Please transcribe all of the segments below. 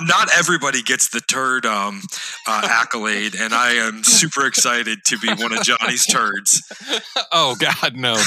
not not everybody gets the turd um, uh, accolade, and I am super excited to be one of Johnny's turds. oh God, no!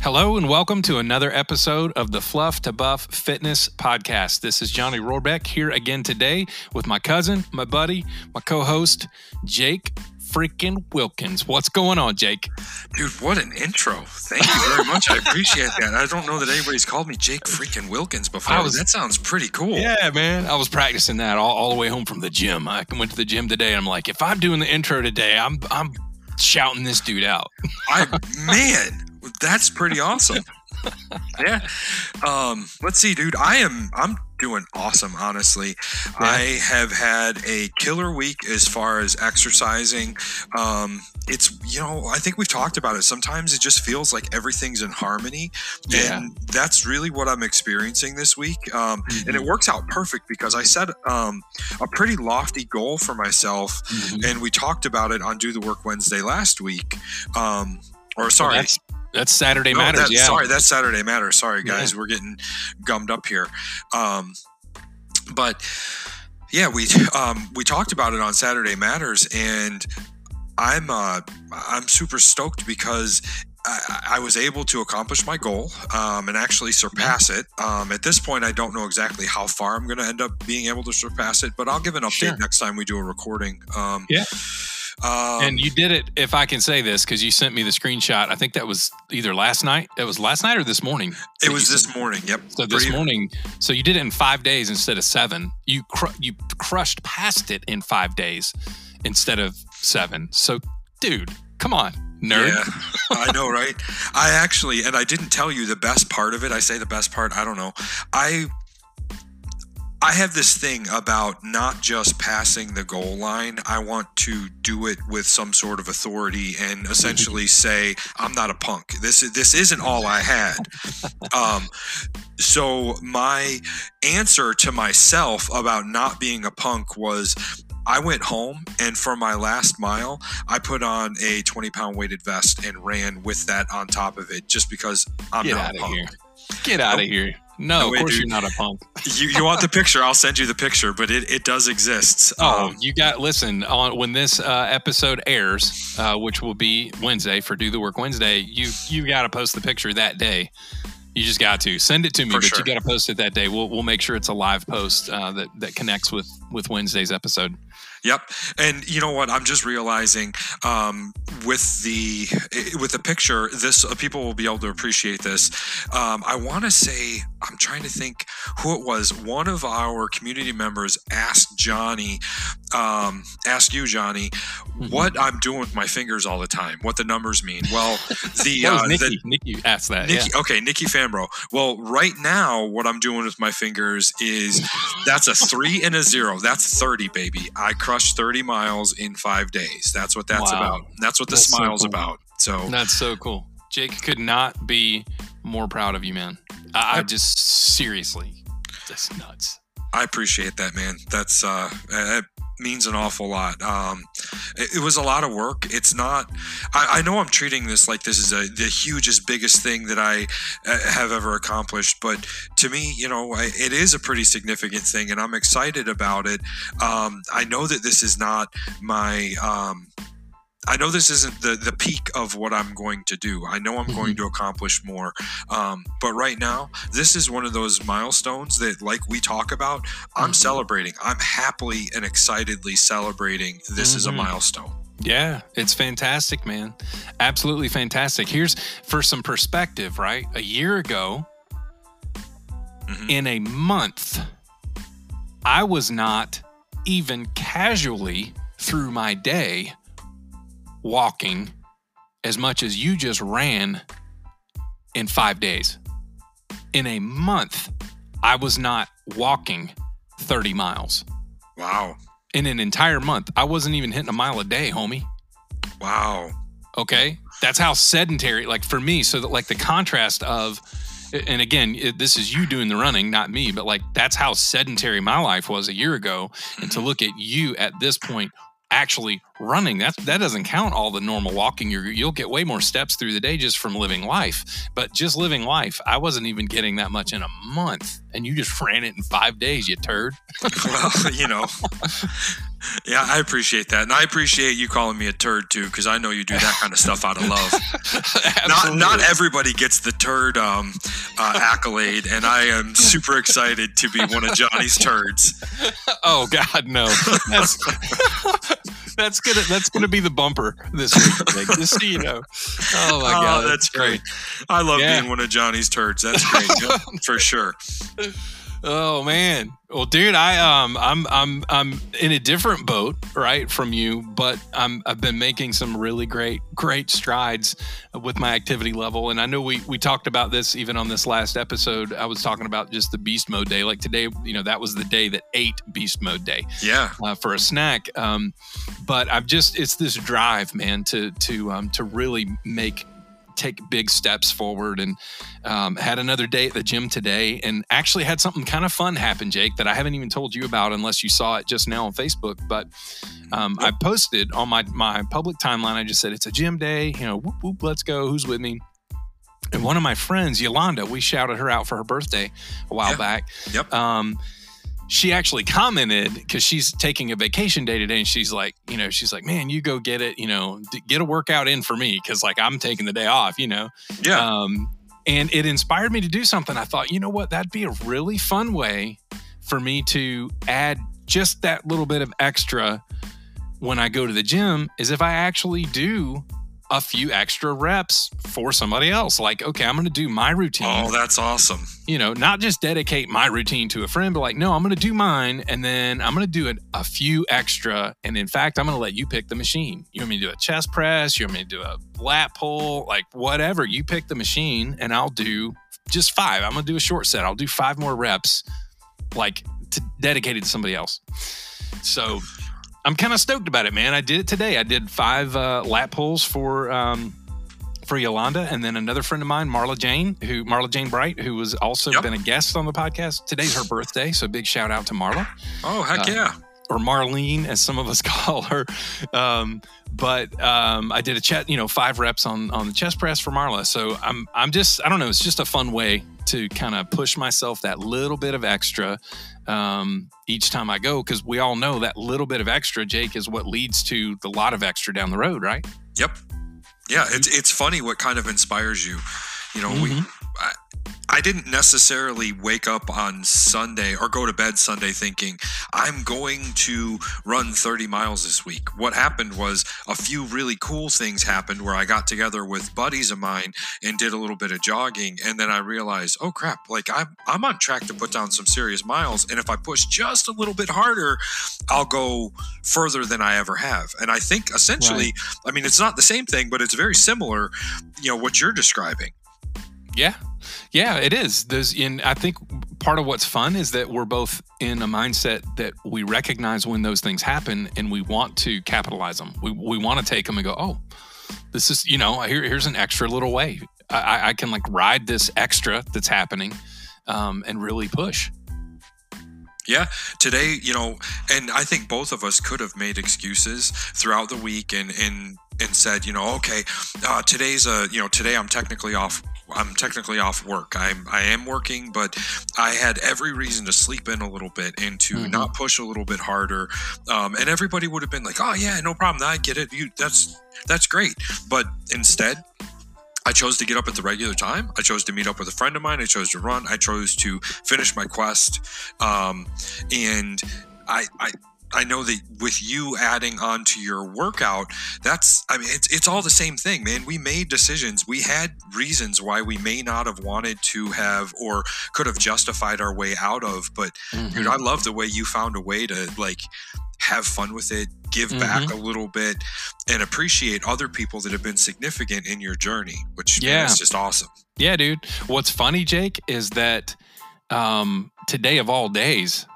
Hello and welcome to another episode of the Fluff to Buff Fitness Podcast. This is Johnny Rohrbeck here again today with my cousin, my buddy, my co-host, Jake freaking Wilkins. What's going on, Jake? Dude, what an intro. Thank you very much. I appreciate that. I don't know that anybody's called me Jake freaking Wilkins before. Was, that sounds pretty cool. Yeah, man. I was practicing that all, all the way home from the gym. I went to the gym today and I'm like, if I'm doing the intro today, I'm I'm shouting this dude out. I man, that's pretty awesome. yeah. Um, let's see, dude. I am I'm doing awesome, honestly. Yeah. I have had a killer week as far as exercising. Um, it's you know, I think we've talked about it. Sometimes it just feels like everything's in harmony. Yeah. And that's really what I'm experiencing this week. Um, mm-hmm. and it mm-hmm. works out perfect because I set um, a pretty lofty goal for myself mm-hmm. and we talked about it on Do the Work Wednesday last week. Um, or sorry, well, that's Saturday no, Matters. yeah. Sorry, that's Saturday Matters. Sorry, guys. Yeah. We're getting gummed up here. Um, but yeah, we um, we talked about it on Saturday Matters, and I'm uh, I'm super stoked because I, I, was able to accomplish my goal um, and actually surpass it. Um, at this point, I don't know exactly how far I'm going to end up being able to surpass it, but I'll give an update sure. next time we do a recording. Um, yeah. Um, and you did it, if I can say this, because you sent me the screenshot. I think that was either last night. It was last night or this morning. It was this morning. Yep. So this Pretty morning. So you did it in five days instead of seven. You cr- you crushed past it in five days instead of seven. So, dude, come on nerd. Yeah, I know, right? I actually, and I didn't tell you the best part of it. I say the best part. I don't know. I I have this thing about not just passing the goal line. I want to do it with some sort of authority and essentially say, "I'm not a punk. This is this isn't all I had." Um, so my answer to myself about not being a punk was, I went home and for my last mile, I put on a 20 pound weighted vest and ran with that on top of it, just because I'm Get not out of here. Get out of here. No, no of course dude. you're not a punk. you, you want the picture? I'll send you the picture, but it, it does exist. Oh, um, you got listen on when this uh, episode airs, uh, which will be Wednesday for Do the Work Wednesday. You you got to post the picture that day. You just got to send it to me, but sure. you got to post it that day. We'll we'll make sure it's a live post uh, that that connects with with Wednesday's episode. Yep, and you know what? I'm just realizing um, with the with the picture, this uh, people will be able to appreciate this. Um, I want to say I'm trying to think who it was. One of our community members asked Johnny, um, asked you, Johnny, mm-hmm. what I'm doing with my fingers all the time, what the numbers mean. Well, the uh, Nikki. The, Nikki asked that. Nikki, yeah. okay, Nikki Fambro. Well, right now, what I'm doing with my fingers is that's a three and a zero. That's thirty, baby. I crushed 30 miles in five days. That's what that's wow. about. That's what the that's smile's so cool. about. So that's so cool. Jake could not be more proud of you, man. I, I just seriously, just nuts. I appreciate that, man. That's uh, means an awful lot. Um, it, it, was a lot of work. It's not. I, I, know I'm treating this like this is a, the hugest, biggest thing that I uh, have ever accomplished, but to me, you know, I, it is a pretty significant thing, and I'm excited about it. Um, I know that this is not my. Um, I know this isn't the the peak of what I'm going to do. I know I'm mm-hmm. going to accomplish more, um, but right now, this is one of those milestones that, like we talk about, I'm mm-hmm. celebrating. I'm happily and excitedly celebrating. This mm-hmm. is a mm-hmm. milestone. Yeah, it's fantastic, man. Absolutely fantastic. Here's for some perspective, right? A year ago, mm-hmm. in a month, I was not even casually through my day walking as much as you just ran in five days. In a month, I was not walking 30 miles. Wow. In an entire month, I wasn't even hitting a mile a day, homie. Wow. Okay. That's how sedentary, like for me, so that like the contrast of, and again, it, this is you doing the running, not me, but like that's how sedentary my life was a year ago. And to mm-hmm. look at you at this point actually running. That that doesn't count all the normal walking. you you'll get way more steps through the day just from living life. But just living life, I wasn't even getting that much in a month, and you just ran it in five days. You turd. well, you know. Yeah, I appreciate that, and I appreciate you calling me a turd too, because I know you do that kind of stuff out of love. not not everybody gets the turd um, uh, accolade, and I am super excited to be one of Johnny's turds. Oh God, no! That's that's gonna that's gonna be the bumper this week. just so you know. Oh my God, oh, that's great. I love yeah. being one of Johnny's turds. That's great for sure. Oh man. Well, dude, I um I'm I'm I'm in a different boat, right, from you, but I'm I've been making some really great great strides with my activity level and I know we we talked about this even on this last episode. I was talking about just the beast mode day. Like today, you know, that was the day that ate beast mode day. Yeah. Uh, for a snack. Um but I've just it's this drive, man, to to um to really make take big steps forward and um, had another day at the gym today and actually had something kind of fun happen, Jake, that I haven't even told you about unless you saw it just now on Facebook. But um, I posted on my, my public timeline, I just said, it's a gym day, you know, whoop, whoop, let's go. Who's with me? And one of my friends, Yolanda, we shouted her out for her birthday a while yeah. back. Yep. Um, she actually commented because she's taking a vacation day today and she's like you know she's like man you go get it you know get a workout in for me because like i'm taking the day off you know? Yeah. Um and it inspired me to do something. I thought you know what? That'd be a really fun way for me to add just that little bit of extra when i go to the gym is if i actually do a few extra reps for somebody else. Like, okay, I'm going to do my routine. Oh, that's awesome. You know, not just dedicate my routine to a friend, but like, no, I'm going to do mine and then I'm going to do it a few extra. And in fact, I'm going to let you pick the machine. You want me to do a chest press? You want me to do a lat pull? Like, whatever. You pick the machine and I'll do just five. I'm going to do a short set. I'll do five more reps, like to, dedicated to somebody else. So I'm kind of stoked about it, man. I did it today. I did five uh, lat pulls for um, for Yolanda, and then another friend of mine, Marla Jane, who Marla Jane Bright, who was also yep. been a guest on the podcast. Today's her birthday, so big shout out to Marla. Oh heck uh, yeah! Or Marlene, as some of us call her. Um, but um, I did a chat, you know, five reps on on the chest press for Marla. So I'm I'm just I don't know. It's just a fun way to kind of push myself that little bit of extra um, each time I go because we all know that little bit of extra, Jake, is what leads to the lot of extra down the road, right? Yep. Yeah, it's it's funny what kind of inspires you. You know, mm-hmm. we I, I didn't necessarily wake up on Sunday or go to bed Sunday thinking, I'm going to run 30 miles this week. What happened was a few really cool things happened where I got together with buddies of mine and did a little bit of jogging. And then I realized, oh crap, like I'm, I'm on track to put down some serious miles. And if I push just a little bit harder, I'll go further than I ever have. And I think essentially, right. I mean, it's not the same thing, but it's very similar, you know, what you're describing. Yeah, yeah, it is. There's in I think part of what's fun is that we're both in a mindset that we recognize when those things happen and we want to capitalize them. We we want to take them and go, oh, this is you know here here's an extra little way. I, I can like ride this extra that's happening um, and really push. Yeah, today, you know, and I think both of us could have made excuses throughout the week and and and said, you know, okay, uh, today's a, you know, today I'm technically off I'm technically off work. I'm I am working, but I had every reason to sleep in a little bit and to mm-hmm. not push a little bit harder. Um, and everybody would have been like, "Oh yeah, no problem. I get it. You that's that's great." But instead, I chose to get up at the regular time. I chose to meet up with a friend of mine. I chose to run. I chose to finish my quest. Um, and I, I I know that with you adding on to your workout, that's I mean it's it's all the same thing, man. We made decisions. We had reasons why we may not have wanted to have or could have justified our way out of, but mm-hmm. dude, I love the way you found a way to like have fun with it, give mm-hmm. back a little bit, and appreciate other people that have been significant in your journey, which yeah, is just awesome. Yeah, dude. What's funny, Jake, is that um, today of all days,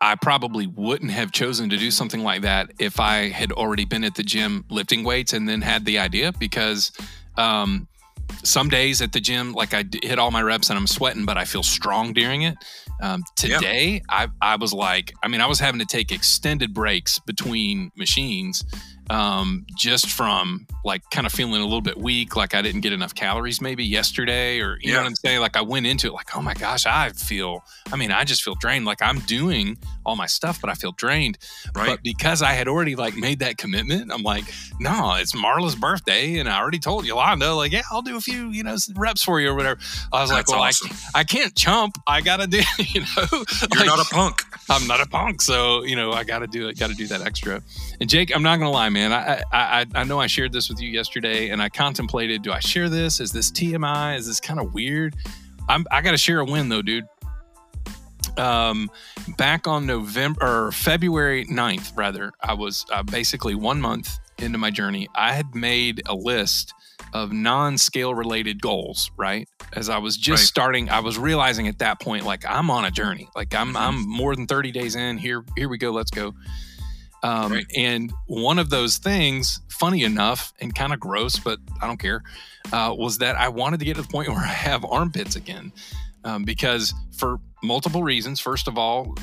I probably wouldn't have chosen to do something like that if I had already been at the gym lifting weights and then had the idea because um, some days at the gym, like I hit all my reps and I'm sweating, but I feel strong during it. Um, today, I, I was like, I mean, I was having to take extended breaks between machines um, just from like kind of feeling a little bit weak, like I didn't get enough calories maybe yesterday, or you yeah. know what I'm saying? Like I went into it like, oh my gosh, I feel, I mean, I just feel drained. Like I'm doing all my stuff, but I feel drained. Right. But because I had already like made that commitment, I'm like, no, it's Marla's birthday. And I already told Yolanda, like, yeah, I'll do a few, you know, reps for you or whatever. I was That's like, well, awesome. I, I can't chump. I got to do, you know, you're like, not a punk. I'm not a punk. So, you know, I got to do it, got to do that extra. And Jake, I'm not going to lie, man. I, I, I know I shared this with you yesterday and I contemplated, do I share this? Is this TMI? Is this kind of weird? I'm, I got to share a win though, dude um, back on November or February 9th, rather, I was uh, basically one month into my journey. I had made a list of non-scale related goals right as i was just right. starting i was realizing at that point like i'm on a journey like i'm mm-hmm. i'm more than 30 days in here here we go let's go um, and one of those things funny enough and kind of gross but i don't care uh, was that i wanted to get to the point where i have armpits again um, because for multiple reasons. First of all,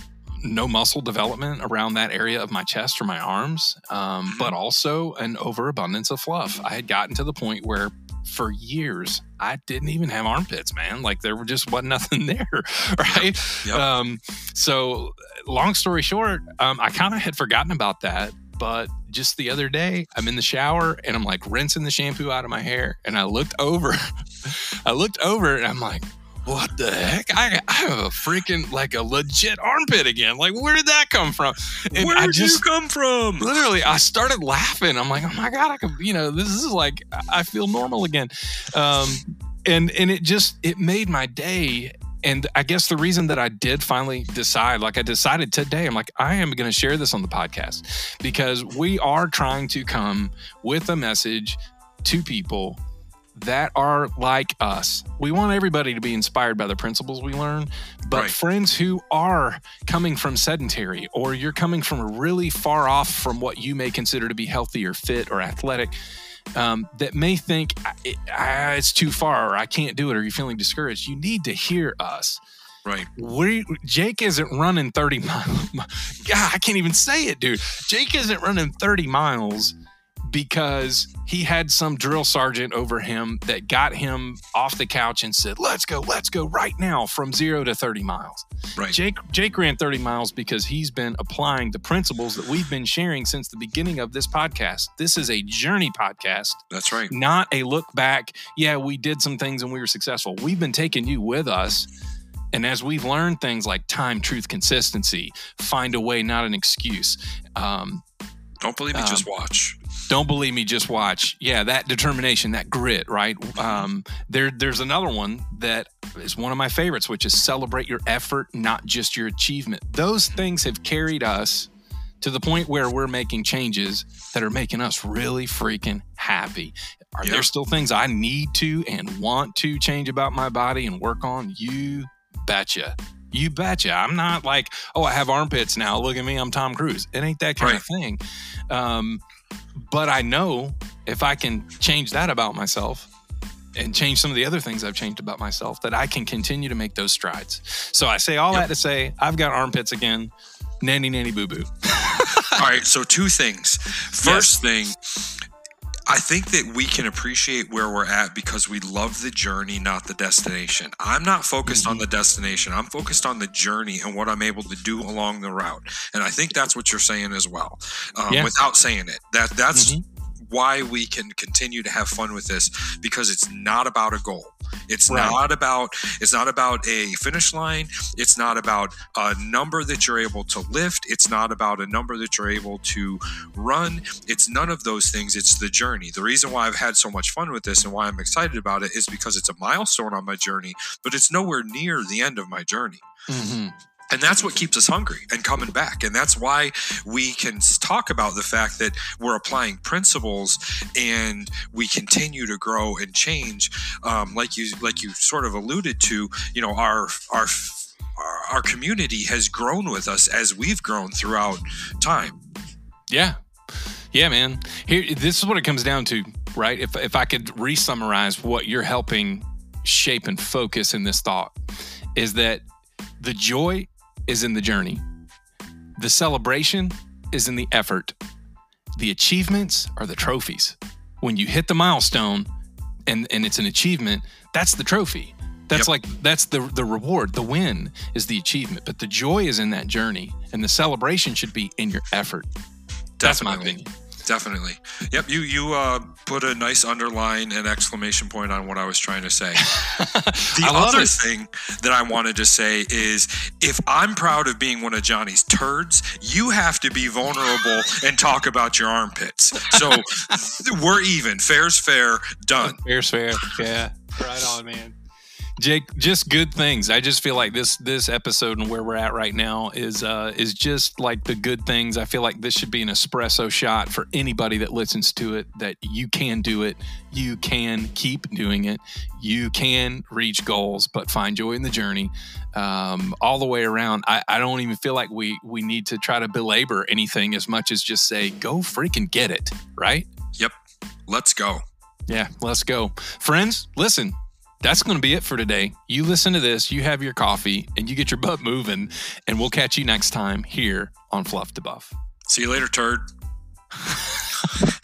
no muscle development around that area of my chest or my arms, um, mm-hmm. but also an overabundance of fluff. I had gotten to the point where for years I didn't even have armpits, man. Like there was just wasn't nothing there, right? Yep. Um, so, long story short, um, I kind of had forgotten about that. But just the other day, I'm in the shower and I'm like rinsing the shampoo out of my hair, and I looked over, I looked over, and I'm like, what the heck? I, I have a freaking like a legit armpit again. Like, where did that come from? And where did you come from? Literally, I started laughing. I'm like, oh my god, I can, you know, this is like I feel normal again. Um, and and it just it made my day. And I guess the reason that I did finally decide, like I decided today, I'm like, I am going to share this on the podcast because we are trying to come with a message to people that are like us. We want everybody to be inspired by the principles we learn, but right. friends who are coming from sedentary or you're coming from really far off from what you may consider to be healthy or fit or athletic, um, that may think it, ah, it's too far or I can't do it or you're feeling discouraged, you need to hear us. Right. We Jake isn't running 30 miles. God, I can't even say it, dude. Jake isn't running 30 miles because he had some drill sergeant over him that got him off the couch and said, "Let's go, let's go right now from 0 to 30 miles." Right. Jake Jake ran 30 miles because he's been applying the principles that we've been sharing since the beginning of this podcast. This is a journey podcast. That's right. Not a look back. Yeah, we did some things and we were successful. We've been taking you with us. And as we've learned things like time, truth, consistency, find a way, not an excuse. Um, Don't believe me, um, just watch. Don't believe me, just watch. Yeah, that determination, that grit, right? Um, there, there's another one that is one of my favorites, which is celebrate your effort, not just your achievement. Those things have carried us to the point where we're making changes that are making us really freaking happy. Are there still things I need to and want to change about my body and work on? You betcha. You betcha. I'm not like, oh, I have armpits now. Look at me. I'm Tom Cruise. It ain't that kind right. of thing. Um, but I know if I can change that about myself and change some of the other things I've changed about myself, that I can continue to make those strides. So I say all yep. that to say I've got armpits again. Nanny, nanny, boo boo. all right. So, two things. First yes. thing, I think that we can appreciate where we're at because we love the journey, not the destination. I'm not focused mm-hmm. on the destination. I'm focused on the journey and what I'm able to do along the route. And I think that's what you're saying as well, um, yeah. without saying it. That that's mm-hmm why we can continue to have fun with this because it's not about a goal. It's right. not about it's not about a finish line. It's not about a number that you're able to lift. It's not about a number that you're able to run. It's none of those things. It's the journey. The reason why I've had so much fun with this and why I'm excited about it is because it's a milestone on my journey, but it's nowhere near the end of my journey. Mm-hmm. And that's what keeps us hungry and coming back. And that's why we can talk about the fact that we're applying principles and we continue to grow and change. Um, like you, like you sort of alluded to, you know, our, our, our community has grown with us as we've grown throughout time. Yeah. Yeah, man. Here, this is what it comes down to right? If if I could re-summarize what you're helping shape and focus in this thought is that the joy is in the journey. The celebration is in the effort. The achievements are the trophies. When you hit the milestone and, and it's an achievement, that's the trophy. That's yep. like that's the the reward. The win is the achievement, but the joy is in that journey, and the celebration should be in your effort. Definitely. That's my opinion. Definitely. Yep. You you uh, put a nice underline and exclamation point on what I was trying to say. the other it. thing that I wanted to say is, if I'm proud of being one of Johnny's turds, you have to be vulnerable and talk about your armpits. So we're even. Fair's fair. Done. Fair's fair. Yeah. Right on, man. Jake, just good things. I just feel like this this episode and where we're at right now is uh is just like the good things. I feel like this should be an espresso shot for anybody that listens to it that you can do it. You can keep doing it. You can reach goals, but find joy in the journey. Um, all the way around. I, I don't even feel like we we need to try to belabor anything as much as just say, go freaking get it, right? Yep. Let's go. Yeah, let's go. Friends, listen, that's going to be it for today. You listen to this, you have your coffee, and you get your butt moving. And we'll catch you next time here on Fluff to Buff. See you later, turd.